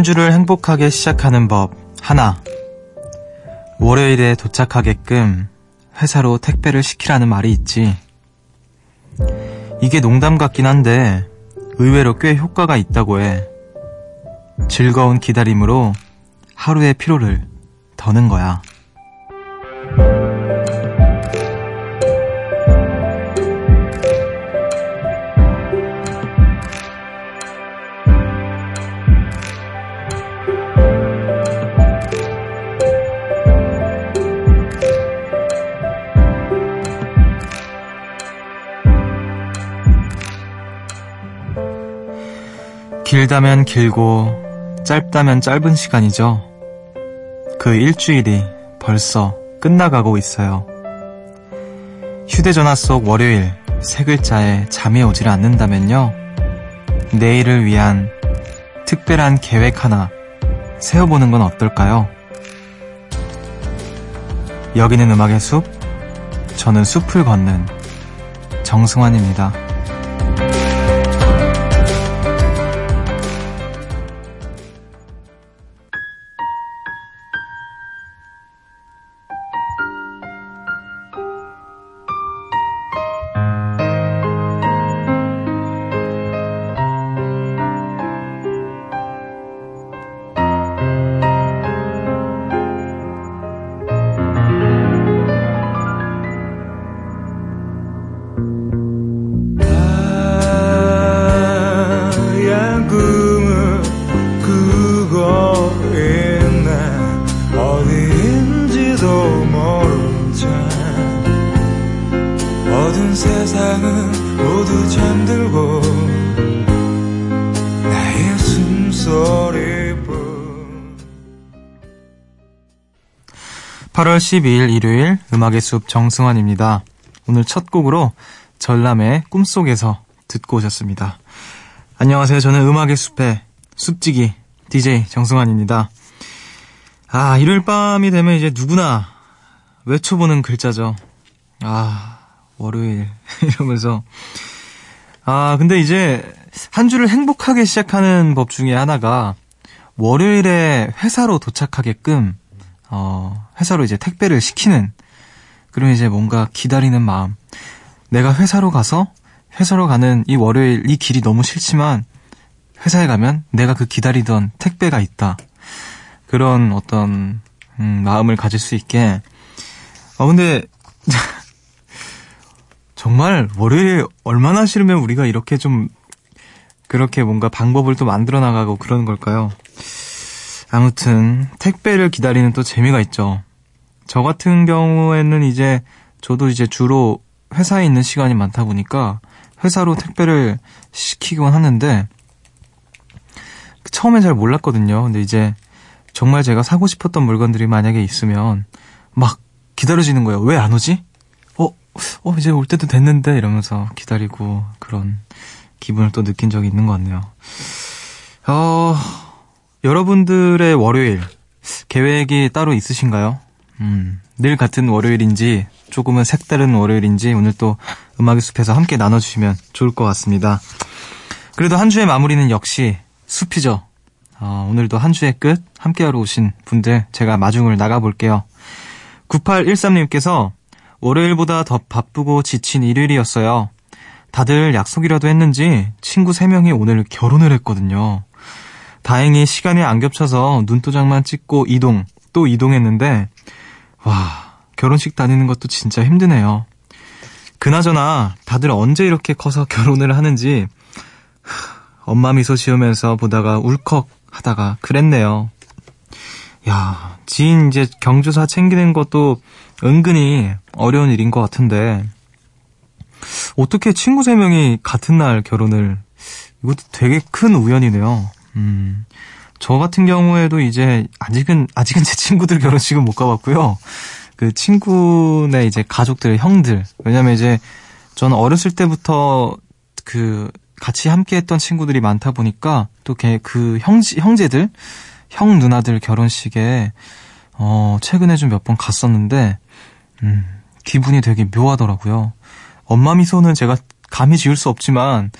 한 주를 행복하게 시작하는 법 하나. 월요일에 도착하게끔 회사로 택배를 시키라는 말이 있지. 이게 농담 같긴 한데 의외로 꽤 효과가 있다고 해. 즐거운 기다림으로 하루의 피로를 더는 거야. 길다면 길고 짧다면 짧은 시간이죠. 그 일주일이 벌써 끝나가고 있어요. 휴대전화 속 월요일 세 글자에 잠이 오질 않는다면요. 내일을 위한 특별한 계획 하나 세워보는 건 어떨까요? 여기는 음악의 숲, 저는 숲을 걷는 정승환입니다. 8월 12일 일요일 음악의 숲 정승환입니다. 오늘 첫 곡으로 전람의 꿈속에서 듣고 오셨습니다. 안녕하세요. 저는 음악의 숲의 숲지기 DJ 정승환입니다. 아, 일요일 밤이 되면 이제 누구나 외쳐보는 글자죠. 아, 월요일 이러면서 아, 근데 이제 한 주를 행복하게 시작하는 법 중에 하나가 월요일에 회사로 도착하게끔 어, 회사로 이제 택배를 시키는 그러면 이제 뭔가 기다리는 마음. 내가 회사로 가서 회사로 가는 이 월요일 이 길이 너무 싫지만 회사에 가면 내가 그 기다리던 택배가 있다. 그런 어떤 음, 마음을 가질 수 있게. 어 근데 정말 월요일 얼마나 싫으면 우리가 이렇게 좀 그렇게 뭔가 방법을 또 만들어 나가고 그러는 걸까요? 아무튼 택배를 기다리는 또 재미가 있죠. 저 같은 경우에는 이제 저도 이제 주로 회사에 있는 시간이 많다 보니까 회사로 택배를 시키곤 하는데 처음엔 잘 몰랐거든요. 근데 이제 정말 제가 사고 싶었던 물건들이 만약에 있으면 막 기다려지는 거예요. 왜 안 오지? 어, 어, 이제 올 때도 됐는데 이러면서 기다리고 그런 기분을 또 느낀 적이 있는 것 같네요. 어, 여러분들의 월요일 계획이 따로 있으신가요? 음, 늘 같은 월요일인지 조금은 색다른 월요일인지 오늘 또 음악의 숲에서 함께 나눠주시면 좋을 것 같습니다. 그래도 한 주의 마무리는 역시 숲이죠. 어, 오늘도 한 주의 끝 함께하러 오신 분들 제가 마중을 나가볼게요. 9813님께서 월요일보다 더 바쁘고 지친 일요일이었어요. 다들 약속이라도 했는지 친구 3명이 오늘 결혼을 했거든요. 다행히 시간이 안 겹쳐서 눈도장만 찍고 이동, 또 이동했는데, 와, 결혼식 다니는 것도 진짜 힘드네요. 그나저나 다들 언제 이렇게 커서 결혼을 하는지, 엄마 미소 지으면서 보다가 울컥 하다가 그랬네요. 야, 지인 이제 경조사 챙기는 것도 은근히 어려운 일인 것 같은데, 어떻게 친구 세 명이 같은 날 결혼을, 이것도 되게 큰 우연이네요. 음, 저 같은 경우에도 이제 아직은 아직은 제 친구들 결혼식은 못 가봤고요. 그 친구네 이제 가족들 형들 왜냐면 이제 저는 어렸을 때부터 그 같이 함께했던 친구들이 많다 보니까 또 그 형제 형제들 형 누나들 결혼식에 어 최근에 좀 몇 번 갔었는데 음 기분이 되게 묘하더라고요. 엄마 미소는 제가 감히 지을 수 없지만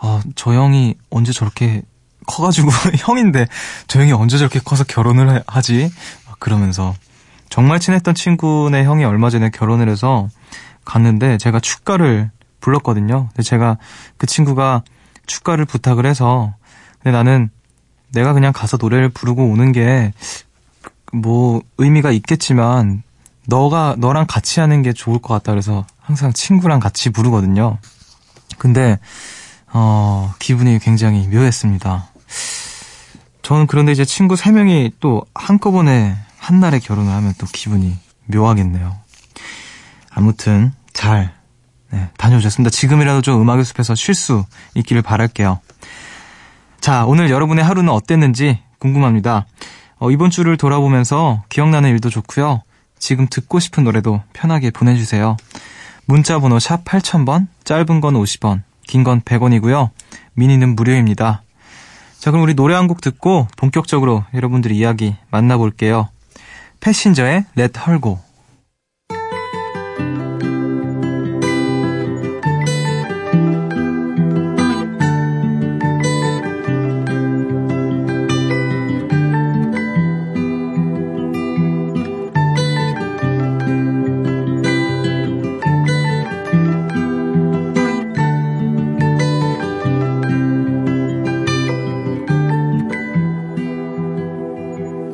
어, 저 형이 언제 저렇게 커가지고 형인데 저 형이 언제 저렇게 커서 결혼을 하지? 그러면서 정말 친했던 친구네 형이 얼마 전에 결혼을 해서 갔는데 제가 축가를 불렀거든요. 근데 제가 그 친구가 축가를 부탁을 해서 근데 나는 내가 그냥 가서 노래를 부르고 오는 게 뭐 의미가 있겠지만 너가 너랑 같이 하는 게 좋을 것 같다 그래서 항상 친구랑 같이 부르거든요. 근데 어 기분이 굉장히 묘했습니다. 저는 그런데 이제 친구 3명이 또 한꺼번에 한날에 결혼을 하면 또 기분이 묘하겠네요. 아무튼 잘 네, 다녀오셨습니다. 지금이라도 좀 음악의 숲에서 쉴 수 있기를 바랄게요. 자, 오늘 여러분의 하루는 어땠는지 궁금합니다. 어, 이번 주를 돌아보면서 기억나는 일도 좋고요. 지금 듣고 싶은 노래도 편하게 보내주세요. 문자 번호 샵 8000번, 짧은 건 50원, 긴 건 100원이고요. 미니는 무료입니다. 자, 그럼 우리 노래 한 곡 듣고 본격적으로 여러분들의 이야기 만나볼게요. 패신저의 Let Her Go.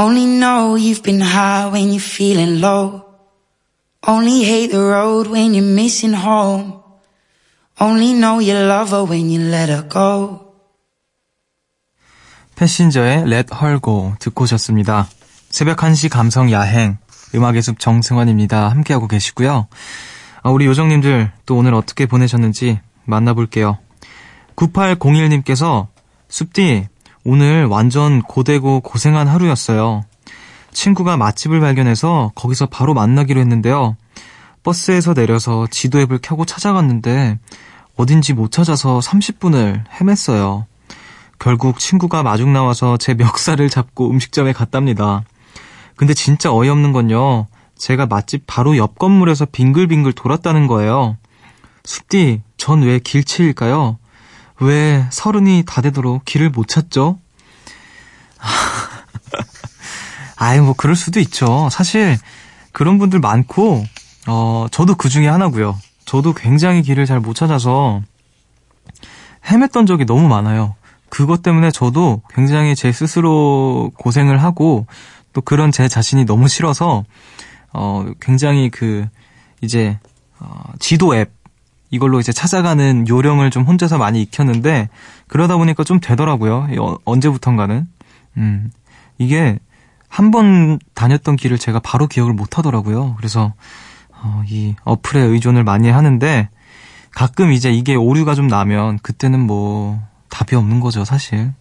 Only know you've been high when you're feeling low. Only hate the road when you're missing home. Only know you love her when you let her go. 패신저의 Let Her Go 듣고 오셨습니다. 새벽 1시 감성 야행 음악의 숲 정승환입니다. 함께하고 계시고요. 아, 우리 요정님들 또 오늘 어떻게 보내셨는지 만나볼게요. 9801님께서 숲디 오늘 완전 고되고 고생한 하루였어요. 친구가 맛집을 발견해서 거기서 바로 만나기로 했는데요. 버스에서 내려서 지도 앱을 켜고 찾아갔는데 어딘지 못 찾아서 30분을 헤맸어요. 결국 친구가 마중 나와서 제 멱살을 잡고 음식점에 갔답니다. 근데 진짜 어이없는 건요. 제가 맛집 바로 옆 건물에서 빙글빙글 돌았다는 거예요. 숲디, 전 왜 길치일까요? 왜 서른이 다 되도록 길을 못 찾죠? 아이, 뭐, 그럴 수도 있죠. 사실, 그런 분들 많고, 어, 저도 그 중에 하나고요. 저도 굉장히 길을 잘 못 찾아서 헤맸던 적이 너무 많아요. 그것 때문에 저도 굉장히 제 스스로 고생을 하고, 또 그런 제 자신이 너무 싫어서, 어, 굉장히 그, 이제, 어, 지도 앱, 이걸로 이제 찾아가는 요령을 좀 혼자서 많이 익혔는데 그러다 보니까 좀 되더라고요. 어, 언제부턴가는. 음. 이게 한 번 다녔던 길을 제가 바로 기억을 못 하더라고요. 그래서 어, 이 어플에 의존을 많이 하는데 가끔 이제 이게 오류가 좀 나면 그때는 뭐 답이 없는 거죠, 사실.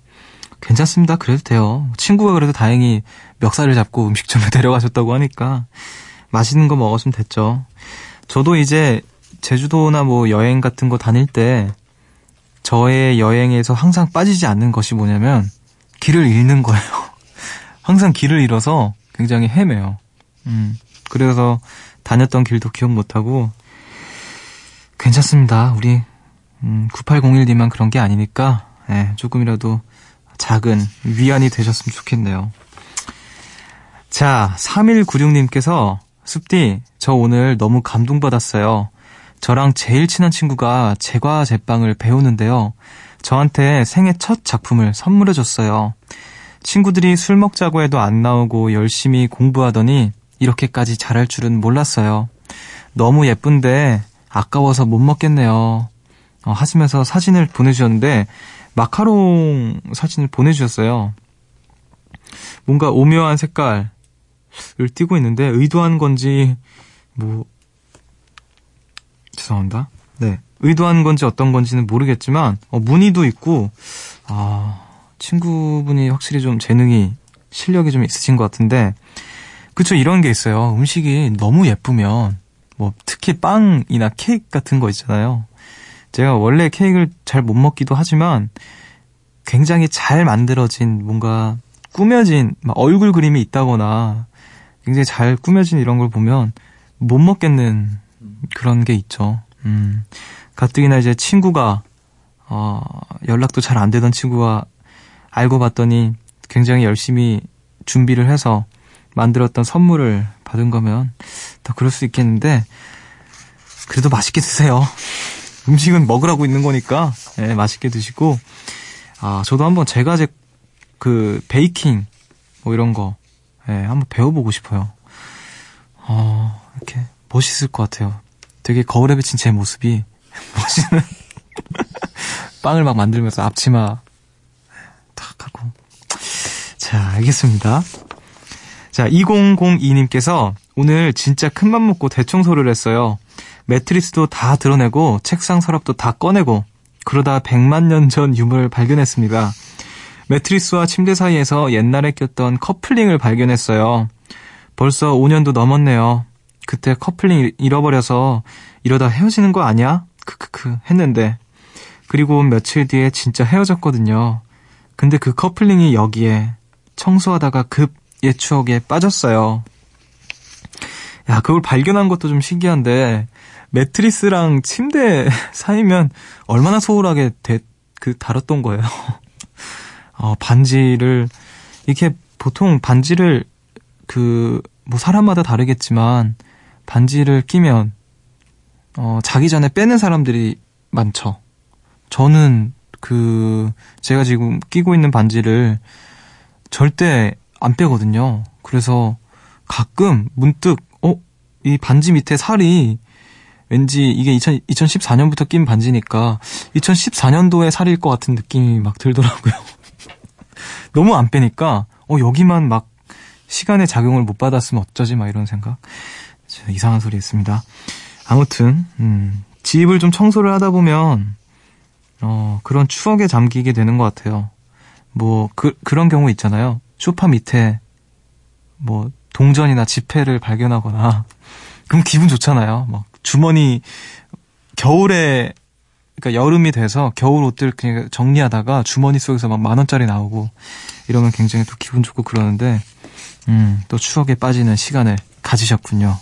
괜찮습니다. 그래도 돼요. 친구가 그래도 다행히 멱살을 잡고 음식점에 데려가셨다고 하니까 맛있는 거 먹었으면 됐죠. 저도 이제 제주도나 뭐 여행 같은 거 다닐 때 저의 여행에서 항상 빠지지 않는 것이 뭐냐면 길을 잃는 거예요. 항상 길을 잃어서 굉장히 헤매요. 음, 그래서 다녔던 길도 기억 못하고 괜찮습니다. 우리 음, 9801님만 그런 게 아니니까 예, 조금이라도 작은 위안이 되셨으면 좋겠네요. 자, 3196님께서 숲디, 저 오늘 너무 감동받았어요. 저랑 제일 친한 친구가 제과 제빵을 배우는데요. 저한테 생애 첫 작품을 선물해줬어요. 친구들이 술 먹자고 해도 안 나오고 열심히 공부하더니 이렇게까지 잘할 줄은 몰랐어요. 너무 예쁜데 아까워서 못 먹겠네요. 어, 하시면서 사진을 보내주셨는데 마카롱 사진을 보내주셨어요. 뭔가 오묘한 색깔을 띠고 있는데 의도한 건지 뭐 죄송합니다. 네. 의도한 건지 어떤 건지는 모르겠지만, 어, 무늬도 있고, 아, 친구분이 확실히 좀 재능이, 실력이 좀 있으신 것 같은데, 그쵸, 이런 게 있어요. 음식이 너무 예쁘면, 뭐, 특히 빵이나 케이크 같은 거 있잖아요. 제가 원래 케이크를 잘 못 먹기도 하지만, 굉장히 잘 만들어진, 뭔가, 꾸며진, 얼굴 그림이 있다거나, 굉장히 잘 꾸며진 이런 걸 보면, 못 먹겠는 그런 게 있죠. 음. 가뜩이나 이제 친구가, 어, 연락도 잘 안 되던 친구가 알고 봤더니 굉장히 열심히 준비를 해서 만들었던 선물을 받은 거면 더 그럴 수 있겠는데, 그래도 맛있게 드세요. 음식은 먹으라고 있는 거니까, 예, 맛있게 드시고, 아, 저도 한번 제가 제, 그, 베이킹, 뭐 이런 거, 예, 한번 배워보고 싶어요. 어, 이렇게 멋있을 것 같아요. 되게 거울에 비친 제 모습이 멋있는 빵을 막 만들면서 앞치마 탁 하고. 자, 알겠습니다. 자, 2002님께서 오늘 진짜 큰맘 먹고 대청소를 했어요. 매트리스도 다 드러내고 책상 서랍도 다 꺼내고 그러다 100만 년 전 유물을 발견했습니다. 매트리스와 침대 사이에서 옛날에 꼈던 커플링을 발견했어요. 벌써 5년도 넘었네요. 그때 커플링 잃어버려서 이러다 헤어지는 거 아니야? 크크크 했는데 그리고 며칠 뒤에 진짜 헤어졌거든요. 근데 그 커플링이 여기에 청소하다가 급 옛 추억에 빠졌어요. 야, 그걸 발견한 것도 좀 신기한데 매트리스랑 침대 사이면 얼마나 소홀하게 대, 그 다뤘던 거예요. 어, 반지를 이렇게 보통 반지를 그 뭐 사람마다 다르겠지만 반지를 끼면 어, 자기 전에 빼는 사람들이 많죠. 저는 그 제가 지금 끼고 있는 반지를 절대 안 빼거든요. 그래서 가끔 문득 어, 이 반지 밑에 살이 왠지 이게 2000, 2014년부터 낀 반지니까 2014년도에 살일 것 같은 느낌이 막 들더라고요. 너무 안 빼니까 어 여기만 막 시간의 작용을 못 받았으면 어쩌지 막 이런 생각. 이상한 소리 했습니다. 아무튼 음, 집을 좀 청소를 하다 보면 어, 그런 추억에 잠기게 되는 것 같아요. 뭐 그, 그런 경우 있잖아요. 소파 밑에 뭐 동전이나 지폐를 발견하거나 그럼 기분 좋잖아요. 막 주머니 겨울에 그러니까 여름이 돼서 겨울 옷들 그냥 정리하다가 주머니 속에서 막 만 원짜리 나오고 이러면 굉장히 또 기분 좋고 그러는데 음, 또 추억에 빠지는 시간을 가지셨군요.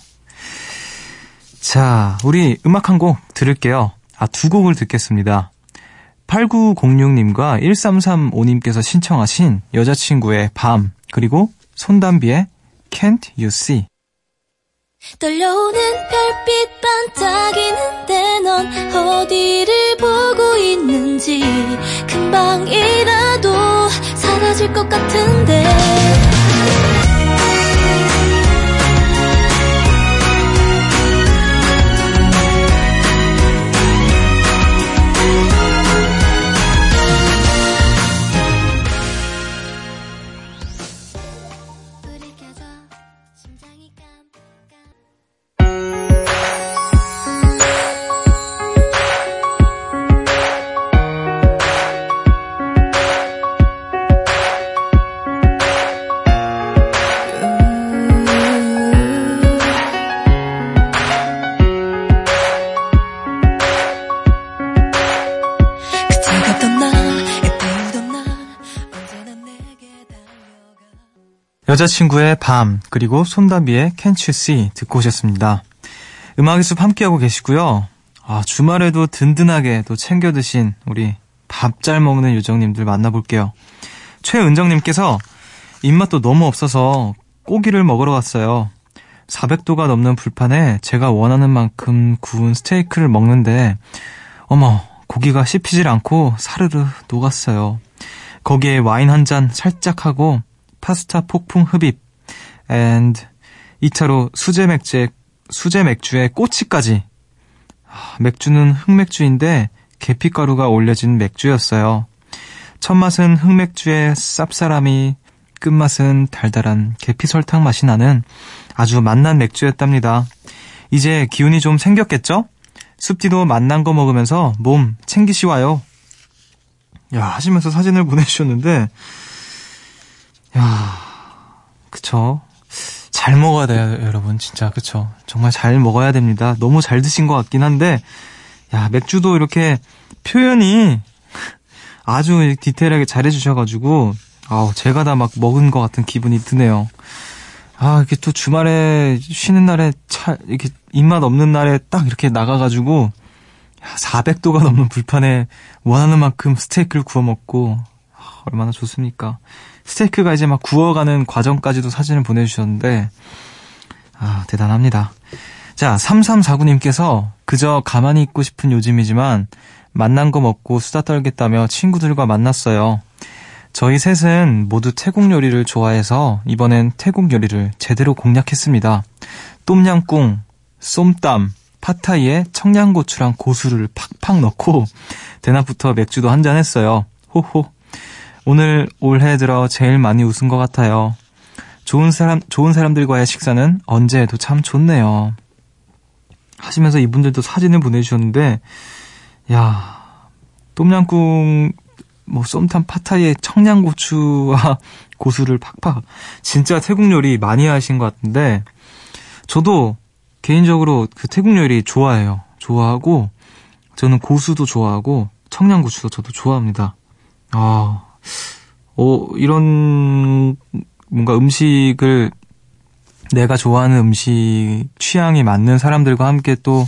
자, 우리 음악 한 곡 들을게요. 아, 두 곡을 듣겠습니다. 8906님과 1335님께서 신청하신 여자친구의 밤, 그리고 손담비의 Can't You See. 떨려오는 별빛 반짝이는데 넌 어디를 보고 있는지 금방이라도 사라질 것 같은데 여자친구의 밤, 그리고 손담비의 Can't You See 듣고 오셨습니다. 음악의 숲 함께하고 계시고요. 아, 주말에도 든든하게 또 챙겨 드신 우리 밥 잘 먹는 요정님들 만나볼게요. 최은정님께서 입맛도 너무 없어서 고기를 먹으러 갔어요. 400도가 넘는 불판에 제가 원하는 만큼 구운 스테이크를 먹는데, 어머, 고기가 씹히질 않고 사르르 녹았어요. 거기에 와인 한 잔 살짝 하고 파스타 폭풍 흡입, and 2차로 수제 맥주에, 수제 맥주에 꼬치까지. 아, 맥주는 흑맥주인데 계피가루가 올려진 맥주였어요. 첫 맛은 흑맥주의 쌉싸람이, 끝맛은 달달한 계피 설탕 맛이 나는 아주 맛난 맥주였답니다. 이제 기운이 좀 생겼겠죠? 숲디도 만난 거 먹으면서 몸 챙기시와요. 야, 하시면서 사진을 보내주셨는데, 야, 그쵸. 잘 먹어야 돼요, 여러분. 진짜, 그쵸. 정말 잘 먹어야 됩니다. 너무 잘 드신 것 같긴 한데, 야, 맥주도 이렇게 표현이 아주 디테일하게 잘 해주셔가지고, 아우, 제가 다 막 먹은 것 같은 기분이 드네요. 아, 이렇게 또 주말에 쉬는 날에 차, 이렇게 입맛 없는 날에 딱 이렇게 나가가지고, 400도가 넘는 불판에 원하는 만큼 스테이크를 구워 먹고, 아, 얼마나 좋습니까? 스테이크가 이제 막 구워가는 과정까지도 사진을 보내주셨는데, 아, 대단합니다. 자, 3349님께서 그저 가만히 있고 싶은 요즘이지만, 만난 거 먹고 수다 떨겠다며 친구들과 만났어요. 저희 셋은 모두 태국 요리를 좋아해서 이번엔 태국 요리를 제대로 공략했습니다. 똠양꿍, 쏨땀, 파타이에 청양고추랑 고수를 팍팍 넣고 대낮부터 맥주도 한 잔 했어요. 호호. 오늘 올해 들어 제일 많이 웃은 것 같아요. 좋은 사람, 좋은 사람들과의 식사는 언제 해도 참 좋네요. 하시면서 이분들도 사진을 보내주셨는데, 야, 똠양꿍 뭐 쏨탄 파타이에 청양고추와 고수를 팍팍 진짜 태국 요리 많이 하신 것 같은데 저도 개인적으로 그 태국 요리 좋아해요. 좋아하고 저는 고수도 좋아하고 청양고추도 저도 좋아합니다. 아, 어, 이런 뭔가 음식을 내가 좋아하는 음식 취향이 맞는 사람들과 함께 또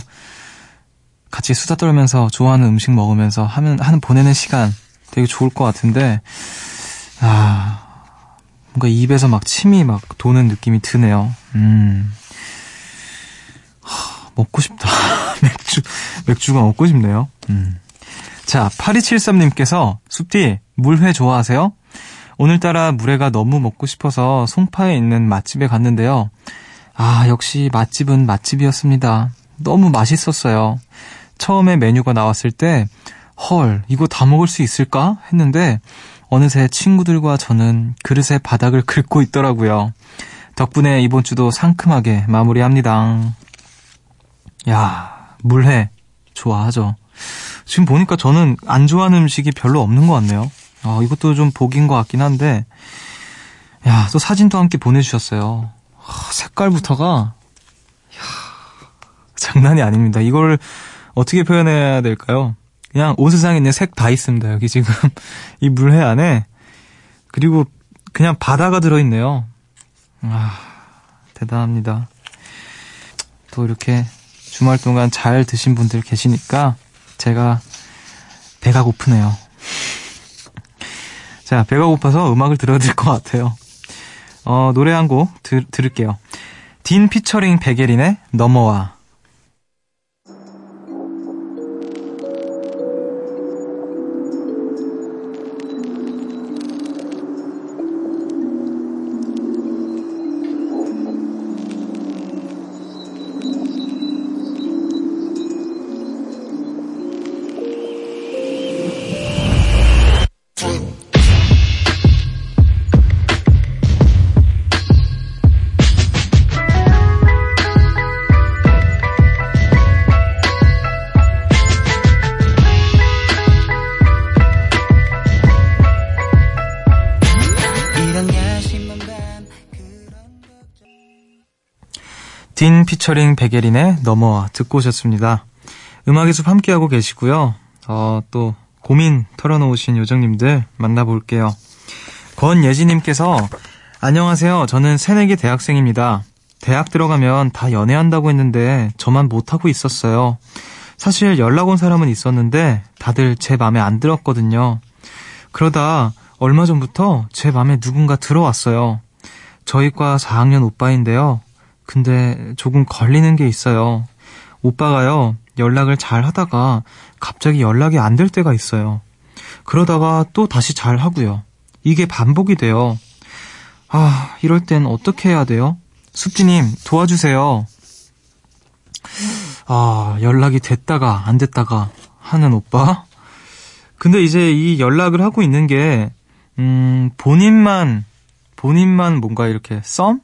같이 수다 떨면서 좋아하는 음식 먹으면서 하면 하는 보내는 시간 되게 좋을 것 같은데, 아, 뭔가 입에서 막 침이 막 도는 느낌이 드네요. 음. 하, 먹고 싶다. 맥주, 맥주가 먹고 싶네요. 음. 자, 8273님께서, 숲디, 물회 좋아하세요? 오늘따라 물회가 너무 먹고 싶어서 송파에 있는 맛집에 갔는데요. 아, 역시 맛집은 맛집이었습니다. 너무 맛있었어요. 처음에 메뉴가 나왔을 때, 헐, 이거 다 먹을 수 있을까? 했는데 어느새 친구들과 저는 그릇의 바닥을 긁고 있더라고요. 덕분에 이번 주도 상큼하게 마무리합니다. 야, 물회 좋아하죠. 지금 보니까 저는 안 좋아하는 음식이 별로 없는 것 같네요. 아, 이것도 좀 복인 것 같긴 한데, 야, 또 사진도 함께 보내주셨어요. 아, 색깔부터가, 야, 장난이 아닙니다. 이걸 어떻게 표현해야 될까요? 그냥 옷세상에 있는 색 다 있습니다. 여기 지금 이 물회 안에 그리고 그냥 바다가 들어있네요. 아 대단합니다. 또 이렇게 주말 동안 잘 드신 분들 계시니까 제가 배가 고프네요. 자, 배가 고파서 음악을 들어야 될 것 같아요. 어, 노래 한 곡 들을게요. 딘 피처링 백예린의 넘어와. 피처링 백예린의 넘어와 듣고 오셨습니다. 음악의 숲 함께하고 계시고요. 어, 또 고민 털어놓으신 요정님들 만나볼게요. 권예지님께서 안녕하세요. 저는 새내기 대학생입니다. 대학 들어가면 다 연애한다고 했는데 저만 못하고 있었어요. 사실 연락 온 사람은 있었는데 다들 제 맘에 안 들었거든요. 그러다 얼마 전부터 제 맘에 누군가 들어왔어요. 저희 과 4학년 오빠인데요. 근데 조금 걸리는 게 있어요. 오빠가요, 연락을 잘 하다가 갑자기 연락이 안 될 때가 있어요. 그러다가 또 다시 잘 하고요. 이게 반복이 돼요. 아, 이럴 땐 어떻게 해야 돼요? 숙지님, 도와주세요. 아, 연락이 됐다가 안 됐다가 하는 오빠? 근데 이제 이 연락을 하고 있는 게, 음, 본인만, 본인만 뭔가 이렇게 썸?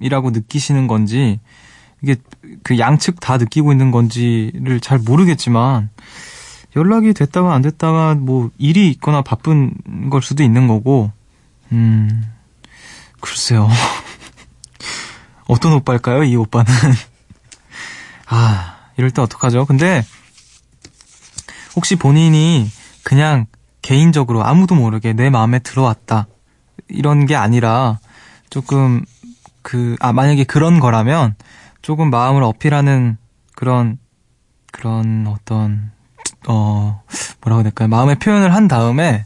이라고 느끼시는 건지 이게 그 양측 다 느끼고 있는 건지를 잘 모르겠지만 연락이 됐다가 안 됐다가 뭐 일이 있거나 바쁜 걸 수도 있는 거고 음 글쎄요. 어떤 오빠일까요 이 오빠는? 아 이럴 때 어떡하죠? 근데 혹시 본인이 그냥 개인적으로 아무도 모르게 내 마음에 들어왔다 이런 게 아니라 조금 그 아 만약에 그런 거라면 조금 마음을 어필하는 그런 그런 어떤 어 뭐라고 해야 될까요? 마음의 표현을 한 다음에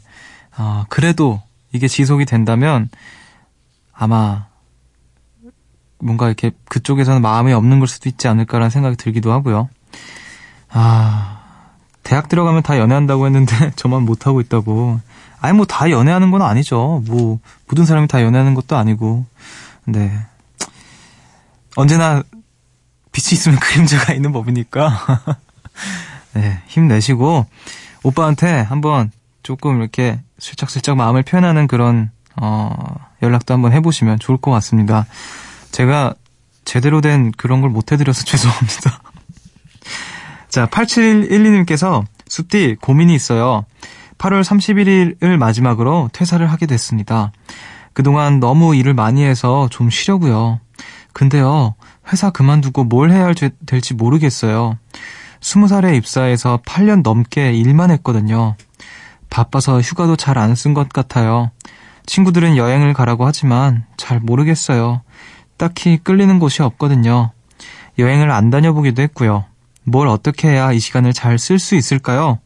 아 그래도 이게 지속이 된다면 아마 뭔가 이렇게 그쪽에서는 마음이 없는 걸 수도 있지 않을까라는 생각이 들기도 하고요. 아 대학 들어가면 다 연애한다고 했는데 저만 못하고 있다고. 아니 뭐 다 연애하는 건 아니죠. 뭐 모든 사람이 다 연애하는 것도 아니고. 네. 언제나 빛이 있으면 그림자가 있는 법이니까. 네, 힘내시고, 오빠한테 한번 조금 이렇게 슬쩍슬쩍 마음을 표현하는 그런, 어, 연락도 한번 해보시면 좋을 것 같습니다. 제가 제대로 된 그런 걸 못 해드려서 죄송합니다. 자, 8712님께서 숲디 고민이 있어요. 8월 31일을 마지막으로 퇴사를 하게 됐습니다. 그동안 너무 일을 많이 해서 좀 쉬려고요. 근데요, 회사 그만두고 뭘 해야 될지 모르겠어요. 20살에 입사해서 8년 넘게 일만 했거든요. 바빠서 휴가도 잘 안 쓴 것 같아요. 친구들은 여행을 가라고 하지만 잘 모르겠어요. 딱히 끌리는 곳이 없거든요. 여행을 안 다녀보기도 했고요. 뭘 어떻게 해야 이 시간을 잘 쓸 수 있을까요?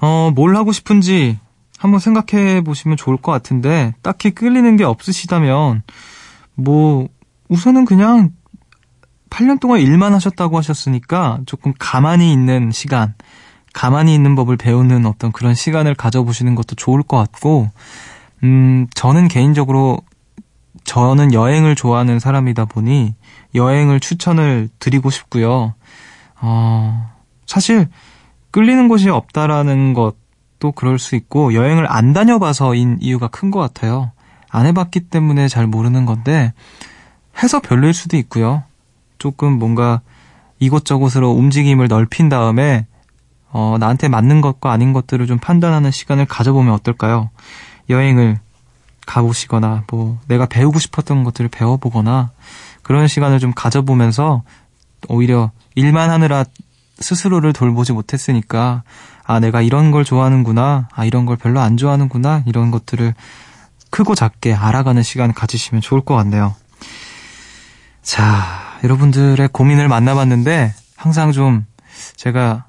어, 뭘 하고 싶은지 한번 생각해 보시면 좋을 것 같은데, 딱히 끌리는 게 없으시다면, 뭐, 우선은 그냥 8년 동안 일만 하셨다고 하셨으니까 조금 가만히 있는 시간, 가만히 있는 법을 배우는 어떤 그런 시간을 가져보시는 것도 좋을 것 같고, 음, 저는 개인적으로 저는 여행을 좋아하는 사람이다 보니 여행을 추천을 드리고 싶고요. 어, 사실 끌리는 곳이 없다라는 것도 그럴 수 있고 여행을 안 다녀봐서인 이유가 큰 것 같아요. 안 해봤기 때문에 잘 모르는 건데 해서 별로일 수도 있고요. 조금 뭔가 이곳저곳으로 움직임을 넓힌 다음에 어, 나한테 맞는 것과 아닌 것들을 좀 판단하는 시간을 가져보면 어떨까요? 여행을 가보시거나 뭐 내가 배우고 싶었던 것들을 배워보거나 그런 시간을 좀 가져보면서 오히려 일만 하느라 스스로를 돌보지 못했으니까 아 내가 이런 걸 좋아하는구나 아 이런 걸 별로 안 좋아하는구나 이런 것들을 크고 작게 알아가는 시간 가지시면 좋을 것 같네요. 자 여러분들의 고민을 만나봤는데 항상 좀 제가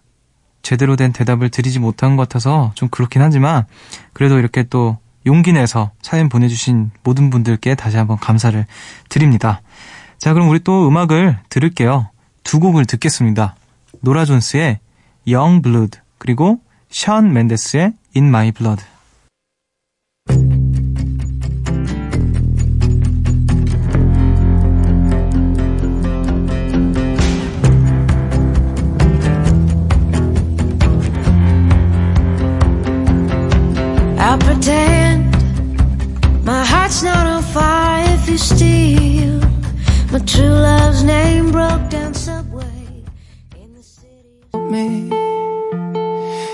제대로 된 대답을 드리지 못한 것 같아서 좀 그렇긴 하지만 그래도 이렇게 또 용기 내서 사연 보내주신 모든 분들께 다시 한번 감사를 드립니다. 자, 그럼 우리 또 음악을 들을게요. 두 곡을 듣겠습니다. 노라 존스의 Young Blood 그리고 션 맨데스의 In My Blood. I'll pretend my heart's not on fire if you steal my true love's name broke down subway in the city. me.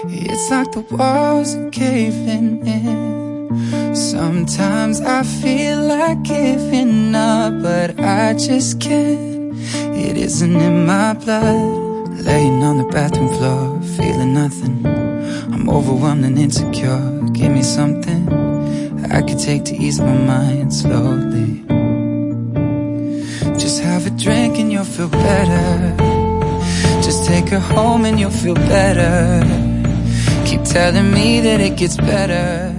It's like the walls are caving in. Sometimes I feel like giving up, but I just can't. It isn't in my blood. Laying on the bathroom floor, feeling nothing. I'm overwhelmed and insecure. Give me something I could take to ease my mind slowly. Just have a drink and you'll feel better. Just take her home and you'll feel better. Keep telling me that it gets better.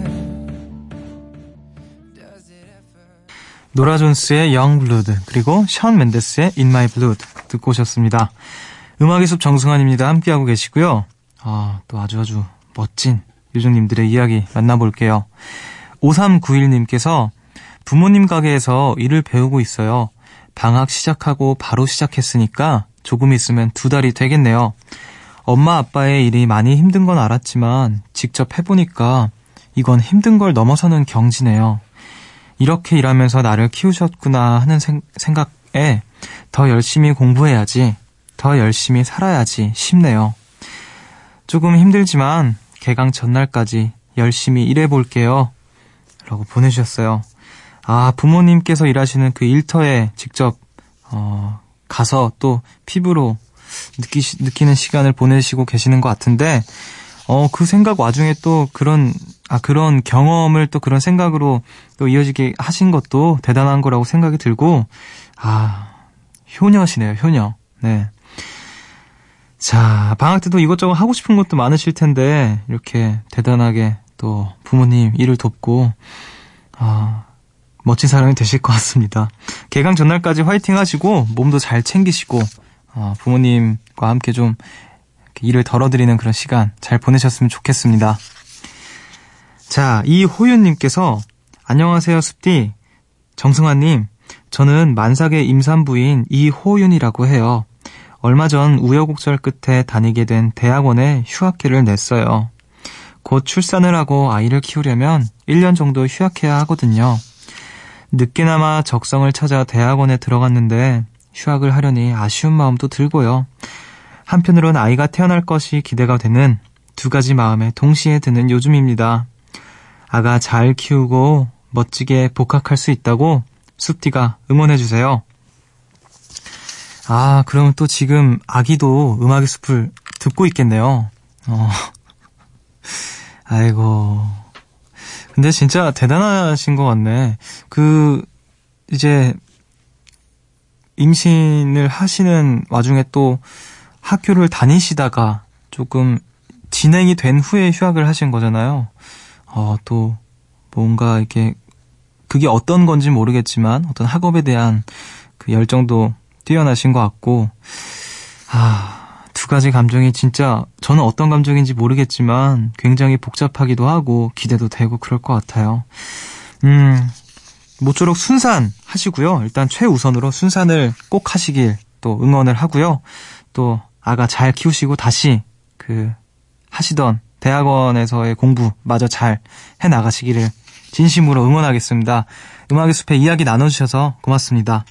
노라 존스의 Young Blood 그리고 션 맨데스의 In My Blood 듣고 오셨습니다. 음악의 숲 정승환입니다. 함께하고 계시고요. 아, 또 아주 아주 멋진 요정님들의 이야기 만나볼게요. 5391님께서 부모님 가게에서 일을 배우고 있어요. 방학 시작하고 바로 시작했으니까 조금 있으면 두 달이 되겠네요. 엄마 아빠의 일이 많이 힘든 건 알았지만 직접 해보니까 이건 힘든 걸 넘어서는 경지네요. 이렇게 일하면서 나를 키우셨구나 하는 생, 생각에 더 열심히 공부해야지, 더 열심히 살아야지 싶네요. 조금 힘들지만 개강 전날까지 열심히 일해볼게요. 라고 보내주셨어요. 아, 부모님께서 일하시는 그 일터에 직접, 어, 가서 또 피부로 느끼, 느끼는 시간을 보내시고 계시는 것 같은데, 어, 그 생각 와중에 또 그런, 아, 그런 경험을 또 그런 생각으로 또 이어지게 하신 것도 대단한 거라고 생각이 들고, 아, 효녀시네요, 효녀. 네. 자, 방학 때도 이것저것 하고 싶은 것도 많으실 텐데, 이렇게 대단하게 또 부모님 일을 돕고, 아, 멋진 사람이 되실 것 같습니다. 개강 전날까지 화이팅 하시고, 몸도 잘 챙기시고, 어, 부모님과 함께 좀 일을 덜어드리는 그런 시간 잘 보내셨으면 좋겠습니다. 자, 이호윤님께서 안녕하세요, 숲디. 정승환님, 저는 만삭의 임산부인 이호윤이라고 해요. 얼마 전 우여곡절 끝에 다니게 된 대학원에 휴학기를 냈어요. 곧 출산을 하고 아이를 키우려면 1년 정도 휴학해야 하거든요. 늦게나마 적성을 찾아 대학원에 들어갔는데 휴학을 하려니 아쉬운 마음도 들고요. 한편으론 아이가 태어날 것이 기대가 되는 두 가지 마음에 동시에 드는 요즘입니다. 아가 잘 키우고 멋지게 복학할 수 있다고 숲디가 응원해주세요. 아, 그러면 또 지금 아기도 음악의 숲을 듣고 있겠네요. 어. 아이고. 근데 진짜 대단하신 것 같네. 그, 이제, 임신을 하시는 와중에 또 학교를 다니시다가 조금 진행이 된 후에 휴학을 하신 거잖아요. 어, 또 뭔가 이렇게 그게 어떤 건지 모르겠지만 어떤 학업에 대한 그 열정도 뛰어나신 것 같고 아, 두 가지 감정이 진짜 저는 어떤 감정인지 모르겠지만 굉장히 복잡하기도 하고 기대도 되고 그럴 것 같아요. 음, 모쪼록 순산 하시고요. 일단 최우선으로 순산을 꼭 하시길 또 응원을 하고요. 또 아가 잘 키우시고 다시 그 하시던 대학원에서의 공부 마저 잘 해 나가시기를 진심으로 응원하겠습니다. 음악의 숲에 이야기 나눠주셔서 고맙습니다.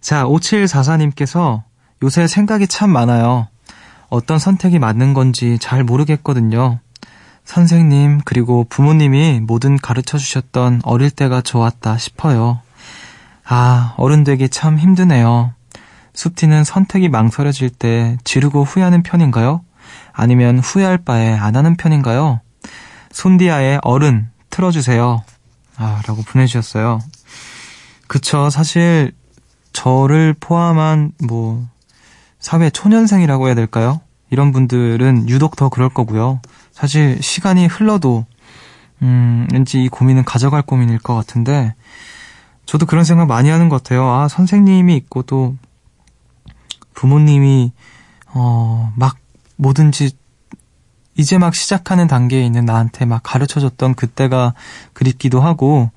자, 5744님께서 요새 생각이 참 많아요. 어떤 선택이 맞는 건지 잘 모르겠거든요. 선생님, 그리고 부모님이 뭐든 가르쳐 주셨던 어릴 때가 좋았다 싶어요. 아, 어른 되기 참 힘드네요. 숲티는 선택이 망설여질 때 지르고 후회하는 편인가요? 아니면 후회할 바에 안 하는 편인가요? 손디아의 어른 틀어주세요. 아, 라고 보내주셨어요. 그쵸. 사실, 저를 포함한, 뭐, 사회 초년생이라고 해야 될까요? 이런 분들은 유독 더 그럴 거고요. 사실, 시간이 흘러도, 음, 왠지 이 고민은 가져갈 고민일 것 같은데, 저도 그런 생각 많이 하는 것 같아요. 아, 선생님이 있고 또, 부모님이 어, 막 뭐든지 이제 막 시작하는 단계에 있는 나한테 막 가르쳐 줬던 그때가 그립기도 하고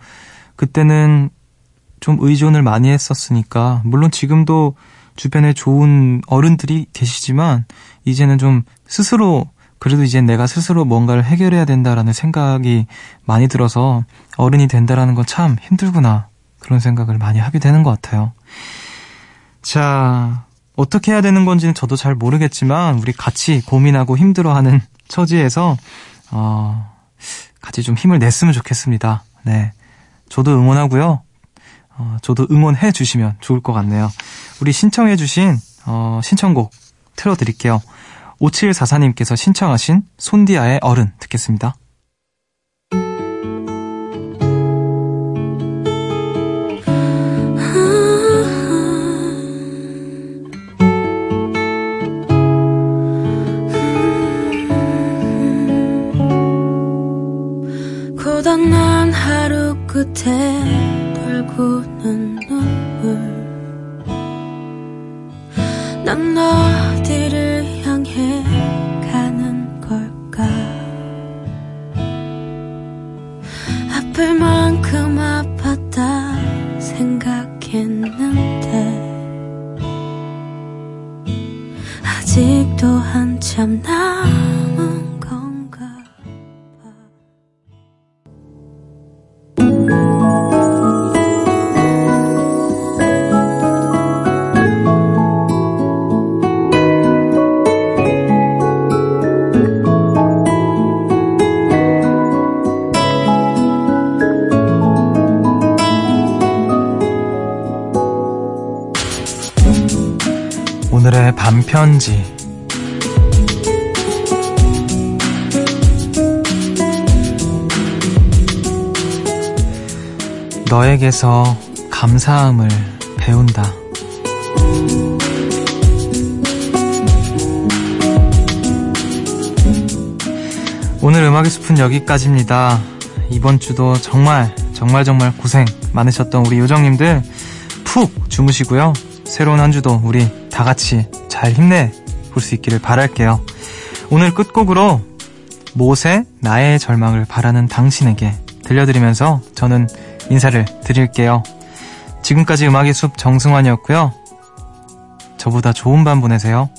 그때는 좀 의존을 많이 했었으니까 물론 지금도 주변에 좋은 어른들이 계시지만 이제는 좀 스스로 그래도 이제 내가 스스로 뭔가를 해결해야 된다라는 생각이 많이 들어서 어른이 된다라는 건 참 힘들구나 그런 생각을 많이 하게 되는 것 같아요. 자, 어떻게 해야 되는 건지는 저도 잘 모르겠지만 우리 같이 고민하고 힘들어하는 처지에서 어, 같이 좀 힘을 냈으면 좋겠습니다. 네, 저도 응원하고요. 어, 저도 응원해 주시면 좋을 것 같네요. 우리 신청해 주신 어, 신청곡 틀어드릴게요. 5744님께서 신청하신 손디아의 어른 듣겠습니다. 편지. 너에게서 감사함을 배운다. 오늘 음악의 숲은 여기까지입니다. 이번 주도 정말 정말 정말 고생 많으셨던 우리 요정님들 푹 주무시고요. 새로운 한 주도 우리 다 같이 잘 힘내 볼 수 있기를 바랄게요. 오늘 끝곡으로 못의 나의 절망을 바라는 당신에게 들려드리면서 저는 인사를 드릴게요. 지금까지 음악의 숲 정승환이었고요. 저보다 좋은 밤 보내세요.